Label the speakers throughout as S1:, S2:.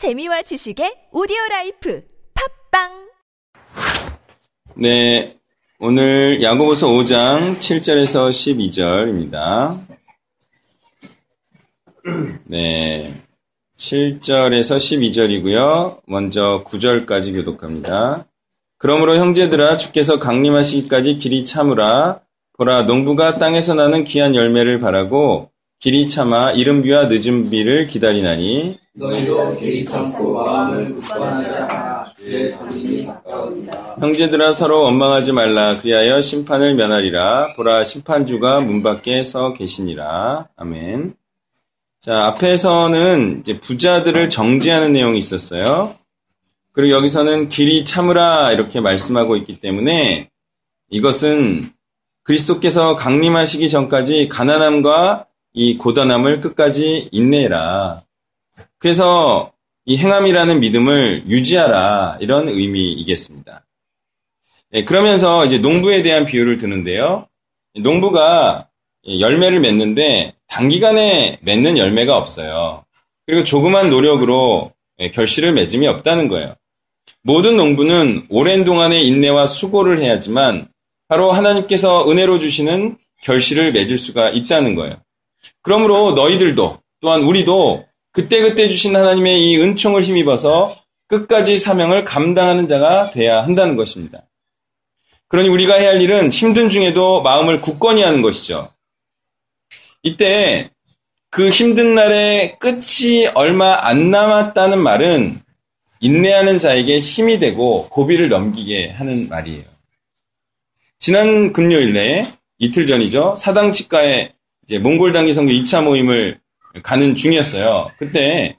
S1: 재미와 지식의 오디오 라이프 팟빵
S2: 네, 오늘 야고보서 5장 7절에서 12절입니다. 네, 7절에서 12절이고요. 먼저 9절까지 교독합니다. 그러므로 형제들아 주께서 강림하시기까지 길이 참으라 보라 농부가 땅에서 나는 귀한 열매를 바라고 길이 참아 이른 비와 늦은 비를 기다리나니
S3: 너희도 길이 참고 마음을 굳건하라 주의 강림이 가까우니라
S2: 형제들아 서로 원망하지 말라 그리하여 심판을 면하리라 보라 심판주가 문 밖에 서 계시니라 아멘. 자 앞에서는 이제 부자들을 정죄하는 내용이 있었어요. 그리고 여기서는 길이 참으라 이렇게 말씀하고 있기 때문에 이것은 그리스도께서 강림하시기 전까지 가난함과 이 고단함을 끝까지 인내해라. 그래서 이 행함이라는 믿음을 유지하라 이런 의미이겠습니다. 네, 그러면서 이제 농부에 대한 비유를 드는데요. 농부가 열매를 맺는데 단기간에 맺는 열매가 없어요. 그리고 조그만 노력으로 결실을 맺음이 없다는 거예요. 모든 농부는 오랜 동안의 인내와 수고를 해야지만 바로 하나님께서 은혜로 주시는 결실을 맺을 수가 있다는 거예요. 그러므로 너희들도 또한 우리도 그때그때 주신 하나님의 이 은총을 힘입어서 끝까지 사명을 감당하는 자가 돼야 한다는 것입니다. 그러니 우리가 해야 할 일은 힘든 중에도 마음을 굳건히 하는 것이죠. 이때 그 힘든 날의 끝이 얼마 안 남았다는 말은 인내하는 자에게 힘이 되고 고비를 넘기게 하는 말이에요. 지난 금요일에 이틀 전이죠. 사당 치과에 이제 몽골 단기 선교 2차 모임을 가는 중이었어요. 그때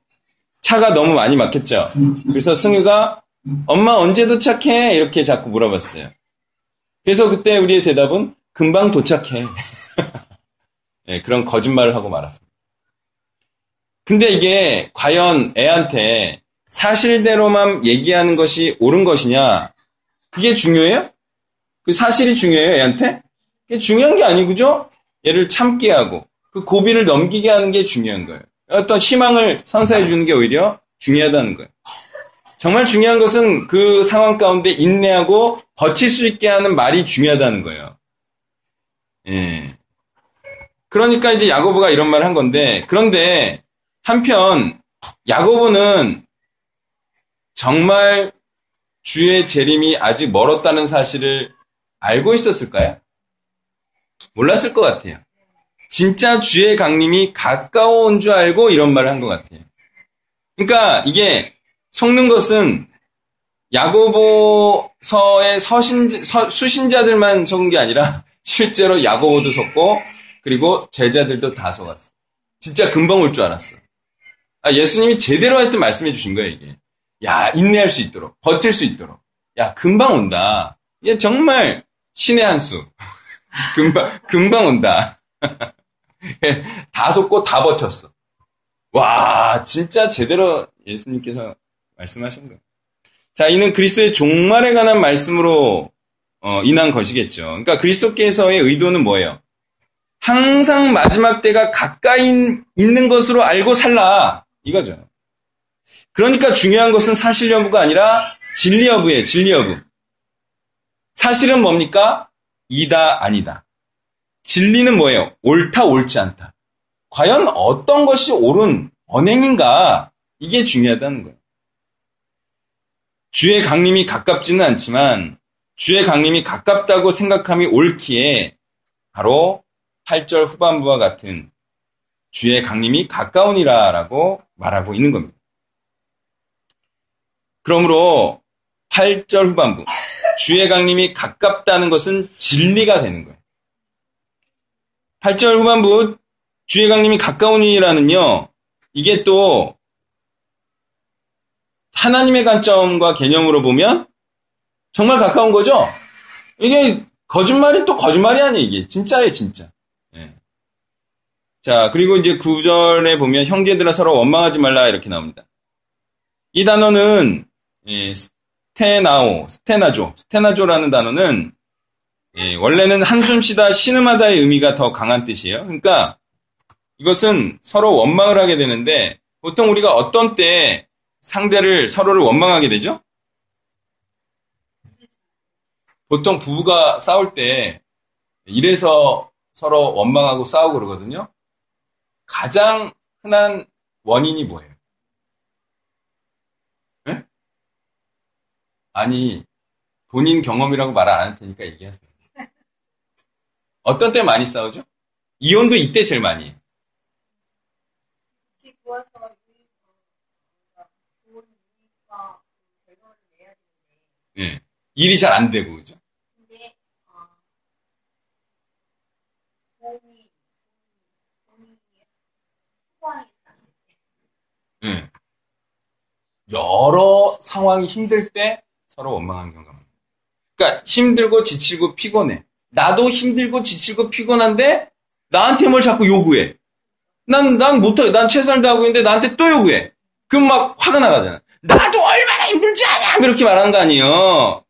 S2: 차가 너무 많이 막혔죠. 그래서 승유가 엄마 언제 도착해? 이렇게 자꾸 물어봤어요. 그래서 그때 우리의 대답은 금방 도착해. 네, 그런 거짓말을 하고 말았습니다. 근데 이게 과연 애한테 사실대로만 얘기하는 것이 옳은 것이냐? 그게 중요해요? 그 사실이 중요해요, 애한테? 그게 중요한 게 아니고, 죠 얘를 참게 하고, 그 고비를 넘기게 하는 게 중요한 거예요. 어떤 희망을 선사해 주는 게 오히려 중요하다는 거예요. 정말 중요한 것은 그 상황 가운데 인내하고 버틸 수 있게 하는 말이 중요하다는 거예요. 예. 그러니까 이제 야고보가 이런 말을 한 건데, 그런데 한편 야고보는 정말 주의 재림이 아직 멀었다는 사실을 알고 있었을까요? 몰랐을 것 같아요. 진짜 주의 강림이 가까워온 줄 알고 이런 말을 한 것 같아요. 그러니까 이게 속는 것은 야고보서의 서신, 서, 수신자들만 속은 게 아니라 실제로 야고보도 속고 그리고 제자들도 다 속았어. 진짜 금방 올 줄 알았어. 아, 예수님이 제대로 하여튼 말씀해 주신 거예요, 이게. 야, 인내할 수 있도록, 버틸 수 있도록. 야, 금방 온다. 이게 정말 신의 한 수. 금방, 금방 온다. 다 속고 다 버텼어. 와, 진짜 제대로 예수님께서 말씀하신 거예요. 자, 이는 그리스도의 종말에 관한 말씀으로 어, 인한 것이겠죠. 그러니까 그리스도께서의 의도는 뭐예요? 항상 마지막 때가 가까이 있는 것으로 알고 살라. 이거죠. 그러니까 중요한 것은 사실 여부가 아니라 진리 여부예요. 진리 여부. 사실은 뭡니까? 이다, 아니다. 진리는 뭐예요? 옳다, 옳지 않다. 과연 어떤 것이 옳은 언행인가? 이게 중요하다는 거예요. 주의 강림이 가깝지는 않지만 주의 강림이 가깝다고 생각함이 옳기에 바로 8절 후반부와 같은 주의 강림이 가까우니라라고 말하고 있는 겁니다. 그러므로 8절 후반부 주의 강림이 가깝다는 것은 진리가 되는 거예요. 8절 후반부 주의 강림이 가까우니라는요. 이게 또 하나님의 관점과 개념으로 보면 정말 가까운 거죠. 이게 거짓말이 또 거짓말이 아니에요. 이게 진짜예요, 진짜. 예. 자, 그리고 이제 9절에 보면 형제들아 서로 원망하지 말라 이렇게 나옵니다. 이 단어는 예, 스테나오, 스테나조, 스테나조라는 단어는 예, 원래는 한숨 쉬다 신음하다의 의미가 더 강한 뜻이에요. 그러니까 이것은 서로 원망을 하게 되는데 보통 우리가 어떤 때 상대를 서로를 원망하게 되죠? 보통 부부가 싸울 때 이래서 서로 원망하고 싸우고 그러거든요. 가장 흔한 원인이 뭐예요? 네? 아니 본인 경험이라고 말 안 할 테니까 얘기하세요. 어떤 때 많이 싸우죠? 이혼도 이때 제일 많이
S4: 되는데
S2: 예. 일이 잘 안 되고 그죠?
S4: 근데 어, 도움이 추구하기
S2: 예. 여러 상황이 힘들 때 서로 원망하는 경우가 많아요. 그러니까 힘들고 지치고 피곤해. 나도 힘들고 지치고 피곤한데 나한테 뭘 자꾸 요구해. 난, 난 못해. 난 최선을 다하고 있는데 나한테 또 요구해. 그럼 막 화가 나가잖아. 나도 얼마나 힘들지 않냐! 이렇게 말하는 거 아니에요.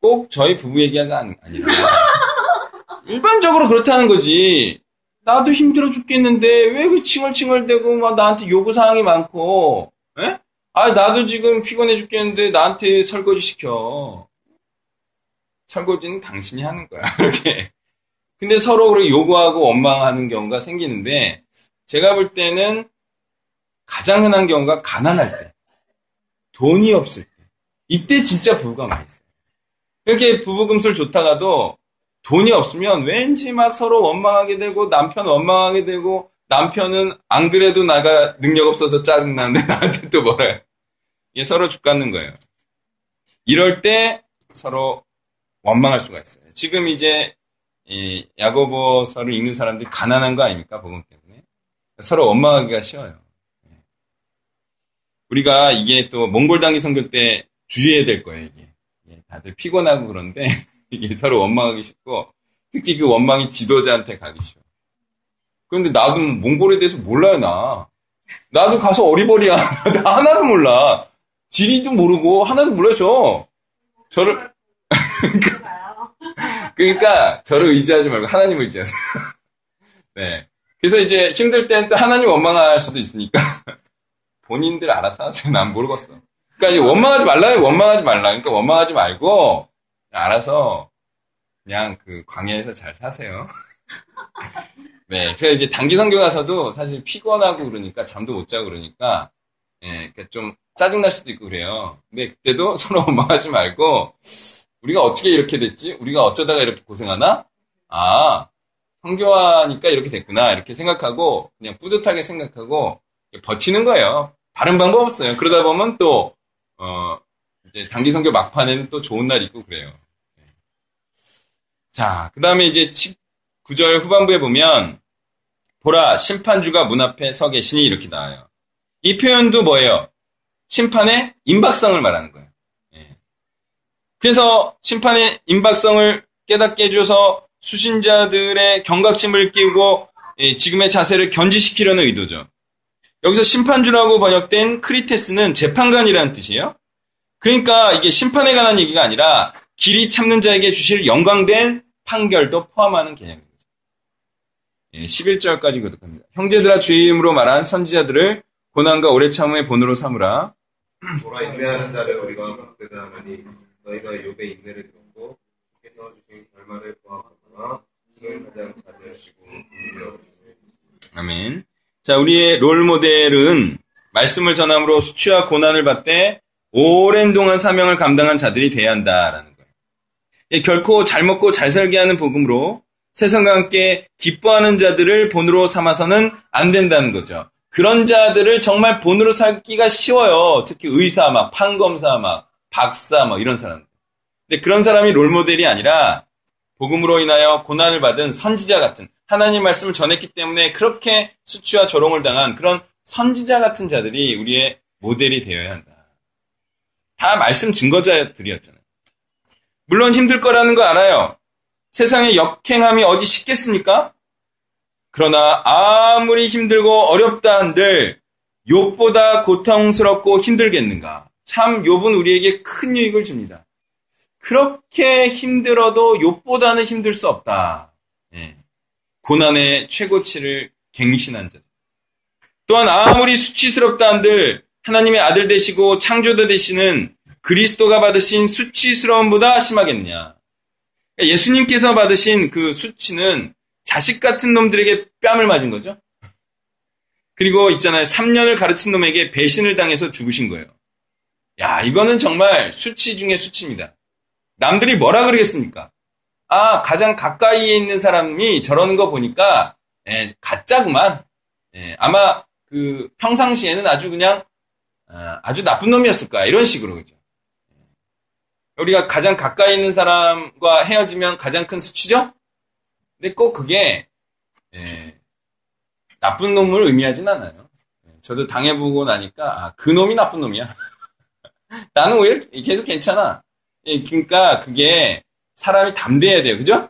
S2: 꼭 저희 부부 얘기가 아니- 아니라. 일반적으로 그렇다는 거지. 나도 힘들어 죽겠는데 왜 그 칭얼칭얼대고 막 나한테 요구사항이 많고, 에? 아, 나도 지금 피곤해 죽겠는데 나한테 설거지 시켜. 설거지는 당신이 하는 거야. 이렇게. 근데 서로 그렇게 요구하고 원망하는 경우가 생기는데, 제가 볼 때는 가장 흔한 경우가 가난할 때, 돈이 없을 때, 이때 진짜 부부가 많이 있어요. 이렇게 부부금술 좋다가도 돈이 없으면 왠지 막 서로 원망하게 되고, 남편 원망하게 되고, 남편은 안 그래도 나가 능력 없어서 짜증나는데 나한테 또 해. 이게 서로 죽겠는 거예요. 이럴 때 서로 원망할 수가 있어요. 지금 이제 이 야고보서를 읽는 사람들이 가난한 거 아닙니까? 복음 때문에. 서로 원망하기가 쉬워요. 예. 우리가 이게 또 몽골 단기 선교 때 주의해야 될 거예요, 이게. 예, 다들 피곤하고 그런데 이게 서로 원망하기 쉽고 특히 그 원망이 지도자한테 가기 쉬워. 그런데 나도 몽골에 대해서 몰라요, 나. 나도 가서 어리버리야. 나 하나도 몰라. 지리도 모르고 하나도 몰라요, 저. 저를. 그러니까 저를 의지하지 말고 하나님을 의지하세요. 네. 그래서 이제 힘들 땐 또 하나님 원망할 수도 있으니까 본인들 알아서 하세요. 난 모르겠어. 그러니까 이제 원망하지 말라요. 원망하지 말라. 그러니까 원망하지 말고 알아서 그냥 그 광야에서 잘 사세요. 네. 제가 이제 단기 선교 가서도 사실 피곤하고 그러니까 잠도 못 자고 그러니까 예, 그러니까 좀 짜증 날 수도 있고 그래요. 근데 그때도 서로 원망하지 말고 우리가 어떻게 이렇게 됐지? 우리가 어쩌다가 이렇게 고생하나? 아, 성교하니까 이렇게 됐구나. 이렇게 생각하고, 그냥 뿌듯하게 생각하고, 버티는 거예요. 다른 방법 없어요. 그러다 보면 또, 어, 이제 단기 성교 막판에는 또 좋은 날 있고 그래요. 자, 그 다음에 이제 19절 후반부에 보면, 보라, 심판주가 문 앞에 서 계시니 이렇게 나와요. 이 표현도 뭐예요? 심판의 임박성을 말하는 거예요. 그래서 심판의 임박성을 깨닫게 해줘서 수신자들의 경각심을 끼우고 예, 지금의 자세를 견지시키려는 의도죠. 여기서 심판주라고 번역된 크리테스는 재판관이라는 뜻이에요. 그러니까 이게 심판에 관한 얘기가 아니라 길이 참는 자에게 주실 영광된 판결도 포함하는 개념입니다. 예, 11절까지 그렇답니다. 형제들아 주의 이름으로 말한 선지자들을 고난과 오래 참음의 본으로 삼으라.
S5: 보라 인내하는 자를 우리가 복되다 하나니 너희가 욥의 인내를 들었고 주께서 주신 결말을 보았거나 이걸 가장 자제하시고 긍휼히
S2: 아멘. 자, 우리의 롤 모델은 말씀을 전함으로 수치와 고난을 받되 오랜 동안 사명을 감당한 자들이 돼야 한다라는 거예요. 예, 결코 잘 먹고 잘 살게 하는 복음으로 세상과 함께 기뻐하는 자들을 본으로 삼아서는 안 된다는 거죠. 그런 자들을 정말 본으로 삼기가 쉬워요. 특히 의사, 막 판검사, 막 박사, 막 이런 사람. 근데 그런 사람이 롤 모델이 아니라 복음으로 인하여 고난을 받은 선지자 같은 하나님 말씀을 전했기 때문에 그렇게 수치와 조롱을 당한 그런 선지자 같은 자들이 우리의 모델이 되어야 한다. 다 말씀 증거자들이었잖아요. 물론 힘들 거라는 거 알아요. 세상에 역행함이 어디 쉽겠습니까? 그러나 아무리 힘들고 어렵다 한들 욥보다 고통스럽고 힘들겠는가? 참 욥은 우리에게 큰 유익을 줍니다. 그렇게 힘들어도 욥보다는 힘들 수 없다. 예. 고난의 최고치를 갱신한 자. 또한 아무리 수치스럽다 한들 하나님의 아들 되시고 창조자 되시는 그리스도가 받으신 수치스러움보다 심하겠느냐. 그러니까 예수님께서 받으신 그 수치는 자식 같은 놈들에게 뺨을 맞은 거죠. 그리고 있잖아요. 3년을 가르친 놈에게 배신을 당해서 죽으신 거예요. 야, 이거는 정말 수치 중에 수치입니다. 남들이 뭐라 그러겠습니까? 아, 가장 가까이에 있는 사람이 저러는 거 보니까, 예, 가짜구만. 예, 아마 그 평상시에는 아주 그냥, 아, 아주 나쁜 놈이었을 거야. 이런 식으로, 그죠. 우리가 가장 가까이 있는 사람과 헤어지면 가장 큰 수치죠? 근데 꼭 그게, 예, 나쁜 놈을 의미하진 않아요. 예, 저도 당해보고 나니까, 아, 그 놈이 나쁜 놈이야. 나는 오히려 계속 괜찮아. 예, 그러니까 그게 사람이 담대해야 돼요. 그죠?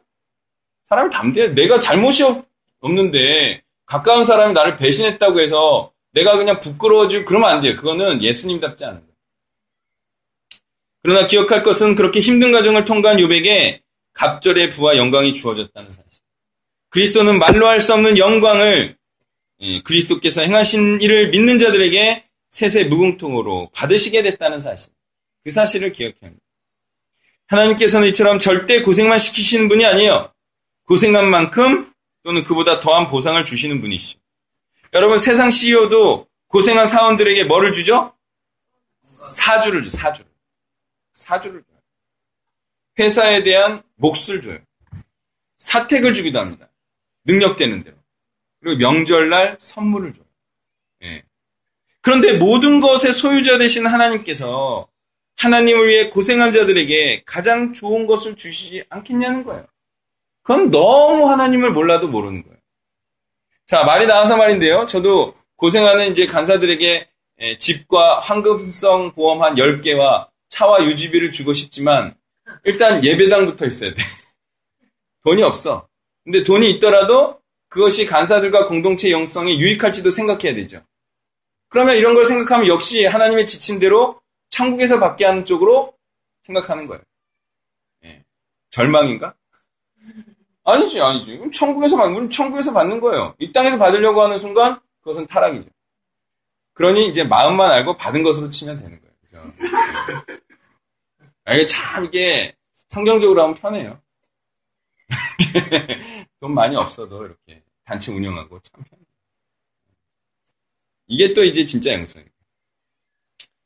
S2: 사람이 담대해. 내가 잘못이 없- 없는데 가까운 사람이 나를 배신했다고 해서 내가 그냥 부끄러워지고 그러면 안 돼요. 그거는 예수님답지 않은 거예요. 그러나 기억할 것은 그렇게 힘든 과정을 통과한 요백에 갑절의 부와 영광이 주어졌다는 사실. 그리스도는 말로 할 수 없는 영광을 예, 그리스도께서 행하신 일을 믿는 자들에게 세세 무궁통으로 받으시게 됐다는 사실. 그 사실을 기억해야 합니다. 하나님께서는 이처럼 절대 고생만 시키시는 분이 아니에요. 고생한 만큼 또는 그보다 더한 보상을 주시는 분이시죠. 여러분 세상 CEO도 고생한 사원들에게 뭐를 주죠? 사주를 줘, 사주를. 사주를 줘요. 회사에 대한 몫을 줘요. 사택을 주기도 합니다. 능력되는 대로. 그리고 명절날 선물을 줘요. 예. 그런데 모든 것의 소유자 되신 하나님께서 하나님을 위해 고생한 자들에게 가장 좋은 것을 주시지 않겠냐는 거예요. 그건 너무 하나님을 몰라도 모르는 거예요. 자, 말이 나와서 말인데요. 저도 고생하는 이제 간사들에게 에, 집과 황금성 보험 한 10개와 차와 유지비를 주고 싶지만 일단 예배당부터 있어야 돼. 돈이 없어. 근데 돈이 있더라도 그것이 간사들과 공동체 영성에 유익할지도 생각해야 되죠. 그러면 이런 걸 생각하면 역시 하나님의 지침대로 천국에서 받게 하는 쪽으로 생각하는 거예요. 예. 절망인가? 아니지, 아니지. 천국에서 받는, 천국에서 받는 거예요. 이 땅에서 받으려고 하는 순간 그것은 타락이죠. 그러니 이제 마음만 알고 받은 것으로 치면 되는 거예요. 그죠? 예. 아, 이게 참 이게 성경적으로 하면 편해요. 돈 많이 없어도 이렇게 단체 운영하고 참 편해요. 이게 또 이제 진짜 영성이에요.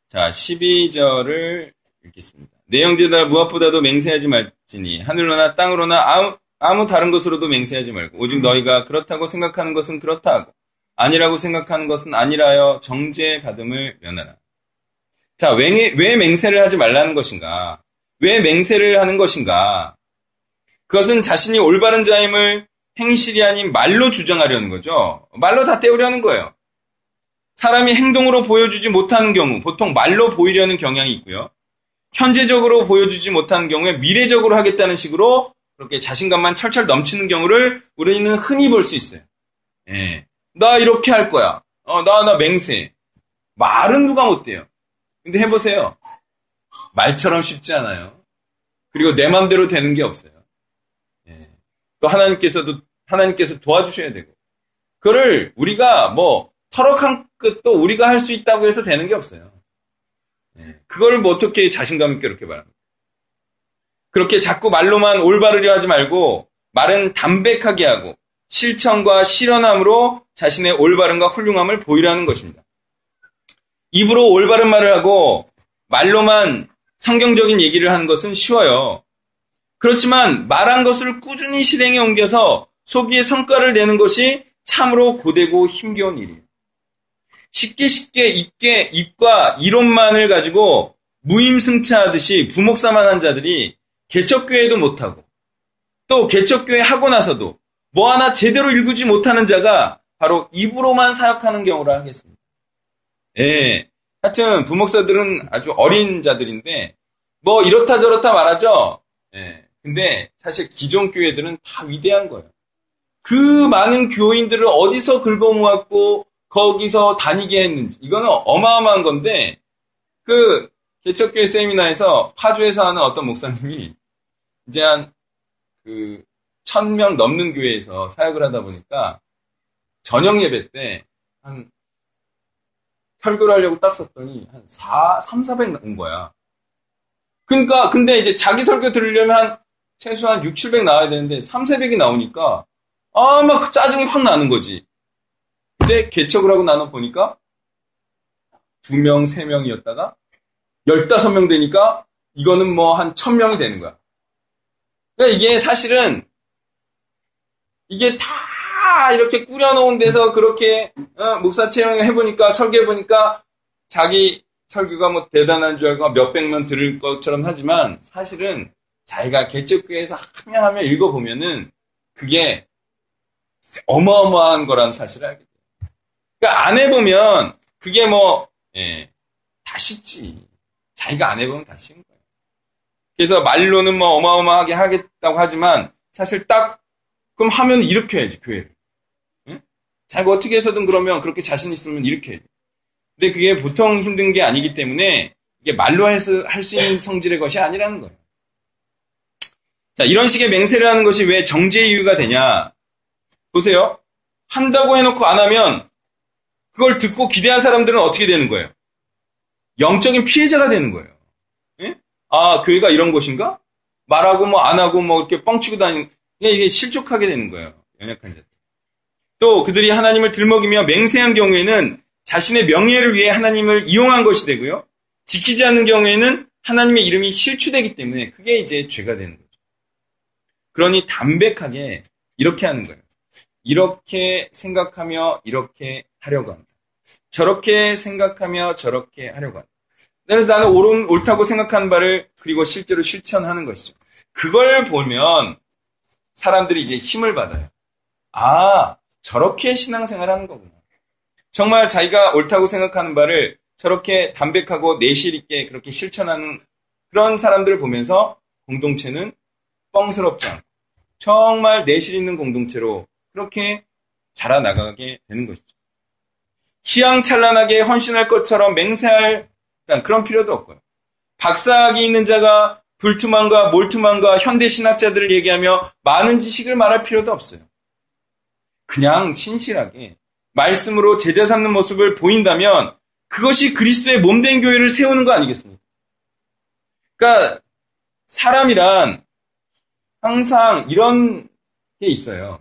S2: 자, 12절을 읽겠습니다. 내 형제다 무엇보다도 맹세하지 말지니 하늘로나 땅으로나 아무, 아무 다른 것으로도 맹세하지 말고 오직 너희가 그렇다고 생각하는 것은 그렇다 하고 아니라고 생각하는 것은 아니라여 정죄 받음을 면하라. 자, 왜, 왜 맹세를 하지 말라는 것인가? 왜 맹세를 하는 것인가? 그것은 자신이 올바른 자임을 행실이 아닌 말로 주장하려는 거죠. 말로 다 때우려는 거예요. 사람이 행동으로 보여주지 못하는 경우, 보통 말로 보이려는 경향이 있고요. 현재적으로 보여주지 못하는 경우에 미래적으로 하겠다는 식으로 그렇게 자신감만 철철 넘치는 경우를 우리는 흔히 볼 수 있어요. 예. 나 이렇게 할 거야. 어, 나, 나 맹세. 말은 누가 못돼요. 근데 해보세요. 말처럼 쉽지 않아요. 그리고 내 맘대로 되는 게 없어요. 예. 또 하나님께서도, 하나님께서 도와주셔야 되고. 그거를 우리가 뭐, 터럭한 끝도 우리가 할 수 있다고 해서 되는 게 없어요. 예. 그걸 뭐 어떻게 자신감 있게 그렇게 말합니까? 그렇게 자꾸 말로만 올바르려 하지 말고 말은 담백하게 하고 실천과 실현함으로 자신의 올바름과 훌륭함을 보이라는 것입니다. 입으로 올바른 말을 하고 말로만 성경적인 얘기를 하는 것은 쉬워요. 그렇지만 말한 것을 꾸준히 실행에 옮겨서 소기의 성과를 내는 것이 참으로 고되고 힘겨운 일이에요. 쉽게 쉽게 입게, 입과 이론만을 가지고 무임승차하듯이 부목사만 한 자들이 개척교회도 못하고 또 개척교회 하고 나서도 뭐 하나 제대로 읽지 못하는 자가 바로 입으로만 사역하는 경우라 하겠습니다. 예. 하여튼 부목사들은 아주 어린 자들인데 뭐 이렇다 저렇다 말하죠. 예. 근데 사실 기존 교회들은 다 위대한 거예요. 그 많은 교인들을 어디서 긁어모았고 거기서 다니게 했는지 이거는 어마어마한 건데 그 개척교회 세미나에서 파주에서 하는 어떤 목사님이 이제 한그 천 명 넘는 교회에서 사역을 하다 보니까 저녁 예배 때 한 설교를 하려고 딱 썼더니 한 4, 3, 400 온 거야. 그러니까 근데 이제 자기 설교 들으려면 한 최소한 6, 700 나와야 되는데 3, 400이 나오니까 아, 막 짜증이 확 나는 거지. 근데 개척을 하고 나눠 보니까 두 명, 세 명이었다가 15명 되니까 이거는 뭐한 1000명이 되는 거야. 그러니까 이게 사실은 이게 다 이렇게 꾸려놓은 데서 그렇게 어, 목사 체험 해보니까 설계해보니까 자기 설교가 뭐 대단한 줄 알고 몇백 명 들을 것처럼 하지만 사실은 자기가 개척교회에서 하며 하며 읽어보면은 그게 어마어마한 거라는 사실을 알게 돼요. 그러니까 안 해보면 그게 뭐, 예, 다 쉽지. 자기가 안 해보면 다 쉬운 거예요. 그래서 말로는 뭐 어마어마하게 하겠다고 하지만 사실 딱 그럼 하면 이렇게 해야지 교회를. 응? 자기가 어떻게 해서든 그러면 그렇게 자신 있으면 이렇게 해야지. 근데 그게 보통 힘든 게 아니기 때문에 이게 말로 해서 할수 있는 성질의 것이 아니라는 거예요. 자, 이런 식의 맹세를 하는 것이 왜 정죄의 이유가 되냐? 보세요. 한다고 해놓고 안 하면 그걸 듣고 기대한 사람들은 어떻게 되는 거예요? 영적인 피해자가 되는 거예요. 예? 아, 교회가 이런 곳인가? 말하고 뭐 안 하고 뭐 이렇게 뻥치고 다니는, 이게 실족하게 되는 거예요. 연약한 자들. 또 그들이 하나님을 들먹이며 맹세한 경우에는 자신의 명예를 위해 하나님을 이용한 것이 되고요. 지키지 않는 경우에는 하나님의 이름이 실추되기 때문에 그게 이제 죄가 되는 거죠. 그러니 담백하게 이렇게 하는 거예요. 이렇게 생각하며 이렇게 하려고 한다. 저렇게 생각하며 저렇게 하려고 한다. 그래서 나는 옳은, 옳다고 생각하는 바를 그리고 실제로 실천하는 것이죠. 그걸 보면 사람들이 이제 힘을 받아요. 아, 저렇게 신앙생활 하는 거구나. 정말 자기가 옳다고 생각하는 바를 저렇게 담백하고 내실 있게 그렇게 실천하는 그런 사람들을 보면서 공동체는 뻥스럽지 않고 정말 내실 있는 공동체로 그렇게 자라나가게 되는 것이죠. 희양찬란하게 헌신할 것처럼 맹세할 그런 필요도 없고요. 박사학위 있는 자가 불투만과 몰투만과 현대 신학자들을 얘기하며 많은 지식을 말할 필요도 없어요. 그냥 신실하게 말씀으로 제자 삼는 모습을 보인다면 그것이 그리스도의 몸된 교회를 세우는 거 아니겠습니까? 그러니까 사람이란 항상 이런 게 있어요.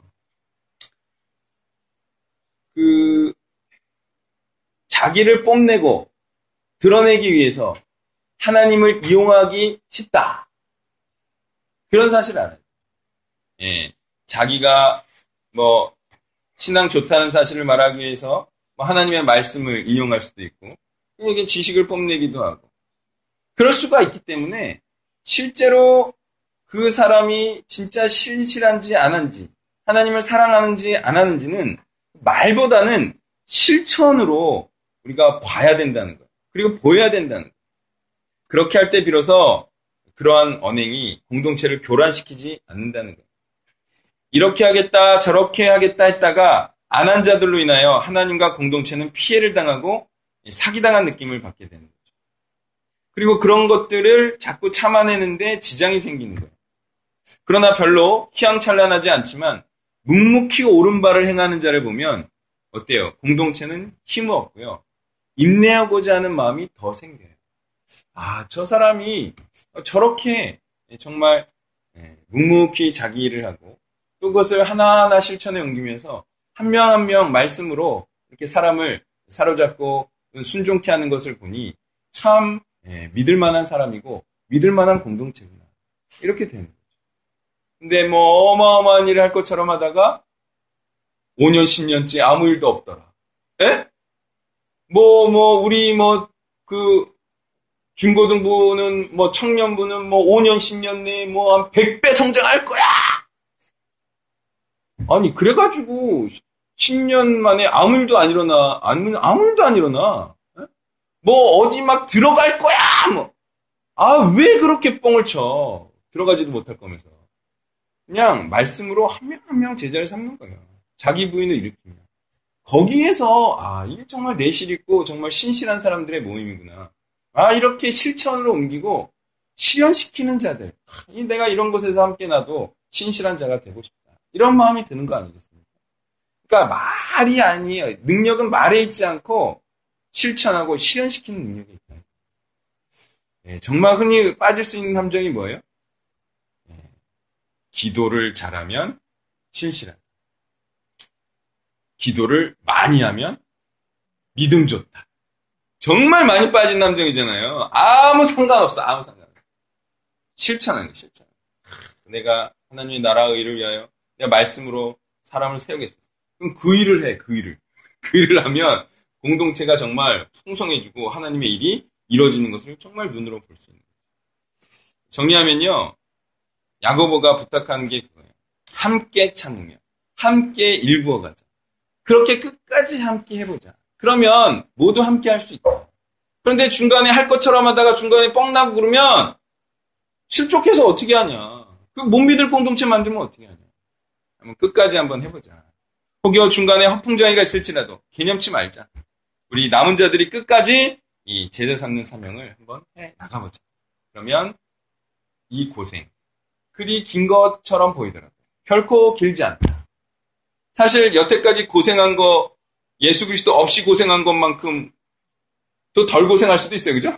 S2: 그 자기를 뽐내고 드러내기 위해서 하나님을 이용하기 쉽다. 그런 사실 알아요. 예. 자기가 뭐 신앙 좋다는 사실을 말하기 위해서 뭐 하나님의 말씀을 인용할 수도 있고 이게 지식을 뽐내기도 하고 그럴 수가 있기 때문에 실제로 그 사람이 진짜 신실한지 안 한지 하나님을 사랑하는지 안 하는지는 말보다는 실천으로 우리가 봐야 된다는 거예요. 그리고 보여야 된다는 거예요. 그렇게 할 때 비로소 그러한 언행이 공동체를 교란시키지 않는다는 거예요. 이렇게 하겠다, 저렇게 하겠다 했다가 안 한 자들로 인하여 하나님과 공동체는 피해를 당하고 사기당한 느낌을 받게 되는 거죠. 그리고 그런 것들을 자꾸 참아내는데 지장이 생기는 거예요. 그러나 별로 희양찬란하지 않지만 묵묵히 바를 행하는 자를 보면 어때요? 공동체는 힘이 없고요. 인내하고자 하는 마음이 더 생겨요. 아, 저 사람이 저렇게 정말 묵묵히 자기 일을 하고 또 그것을 하나하나 실천에 옮기면서 한 명 한 명 말씀으로 이렇게 사람을 사로잡고 순종케 하는 것을 보니 참 믿을 만한 사람이고 믿을 만한 공동체구나. 이렇게 되는 거죠. 근데 뭐 어마어마한 일을 할 것처럼 하다가 5년, 10년째 아무 일도 없더라. 에? 뭐, 뭐, 우리 뭐, 그, 중고등부는, 뭐, 청년부는 뭐, 5년, 10년 내에 뭐, 한 100배 성장할 거야! 아니, 그래가지고, 10년 만에 아무 일도 안 일어나, 아무, 아무 일도 안 일어나. 에? 뭐, 어디 막 들어갈 거야! 뭐. 아, 왜 그렇게 뻥을 쳐? 들어가지도 못할 거면서. 그냥 말씀으로 한 명 한명 제자를 삼는 거예요. 자기 부인을 일으키면. 거기에서, 아, 이게 정말 내실 있고 정말 신실한 사람들의 모임이구나. 아, 이렇게 실천으로 옮기고 실현시키는 자들. 아, 내가 이런 곳에서 함께 나도 신실한 자가 되고 싶다. 이런 마음이 드는 거 아니겠습니까? 그러니까 말이 아니에요. 능력은 말에 있지 않고 실천하고 실현시키는 능력이 있다. 예, 정말 흔히 빠질 수 있는 함정이 뭐예요? 예, 기도를 잘하면 신실하다. 기도를 많이 하면 믿음 좋다. 정말 많이 빠진 함정이잖아요. 아무 상관없어. 아무 상관없어. 실천하는 거, 실천. 내가 하나님의 나라의 일을 위하여 내가 말씀으로 사람을 세우겠어. 그럼 그 일을 해, 그 일을. 그 일을 하면 공동체가 정말 풍성해지고 하나님의 일이 이루어지는 것을 정말 눈으로 볼 수 있는 거죠. 정리하면요. 야고보가 부탁하는 게 그거예요. 함께 참으며 함께 일부어 가자. 그렇게 끝까지 함께 해보자. 그러면 모두 함께 할 수 있다. 그런데 중간에 할 것처럼 하다가 중간에 뻥 나고 그러면 실족해서 어떻게 하냐. 그 못 믿을 공동체 만들면 어떻게 하냐. 한번 끝까지 한번 해보자. 혹여 중간에 허풍장애가 있을지라도 개념치 말자. 우리 남은 자들이 끝까지 이 제자 삼는 사명을 한번 해 나가보자. 그러면 이 고생, 그리 긴 것처럼 보이더라도 결코 길지 않다. 사실 여태까지 고생한 거 예수 그리스도 없이 고생한 것만큼 또 덜 고생할 수도 있어요. 그죠?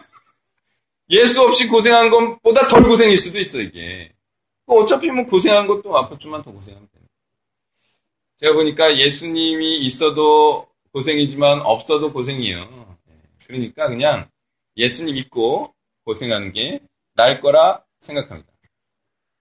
S2: 예수 없이 고생한 것보다 덜 고생일 수도 있어, 이게. 어차피 뭐 고생한 것도 앞으로 좀만 더 고생하면 돼요. 제가 보니까 예수님이 있어도 고생이지만 없어도 고생이에요. 그러니까 그냥 예수님 믿고 고생하는 게 나을 거라 생각합니다.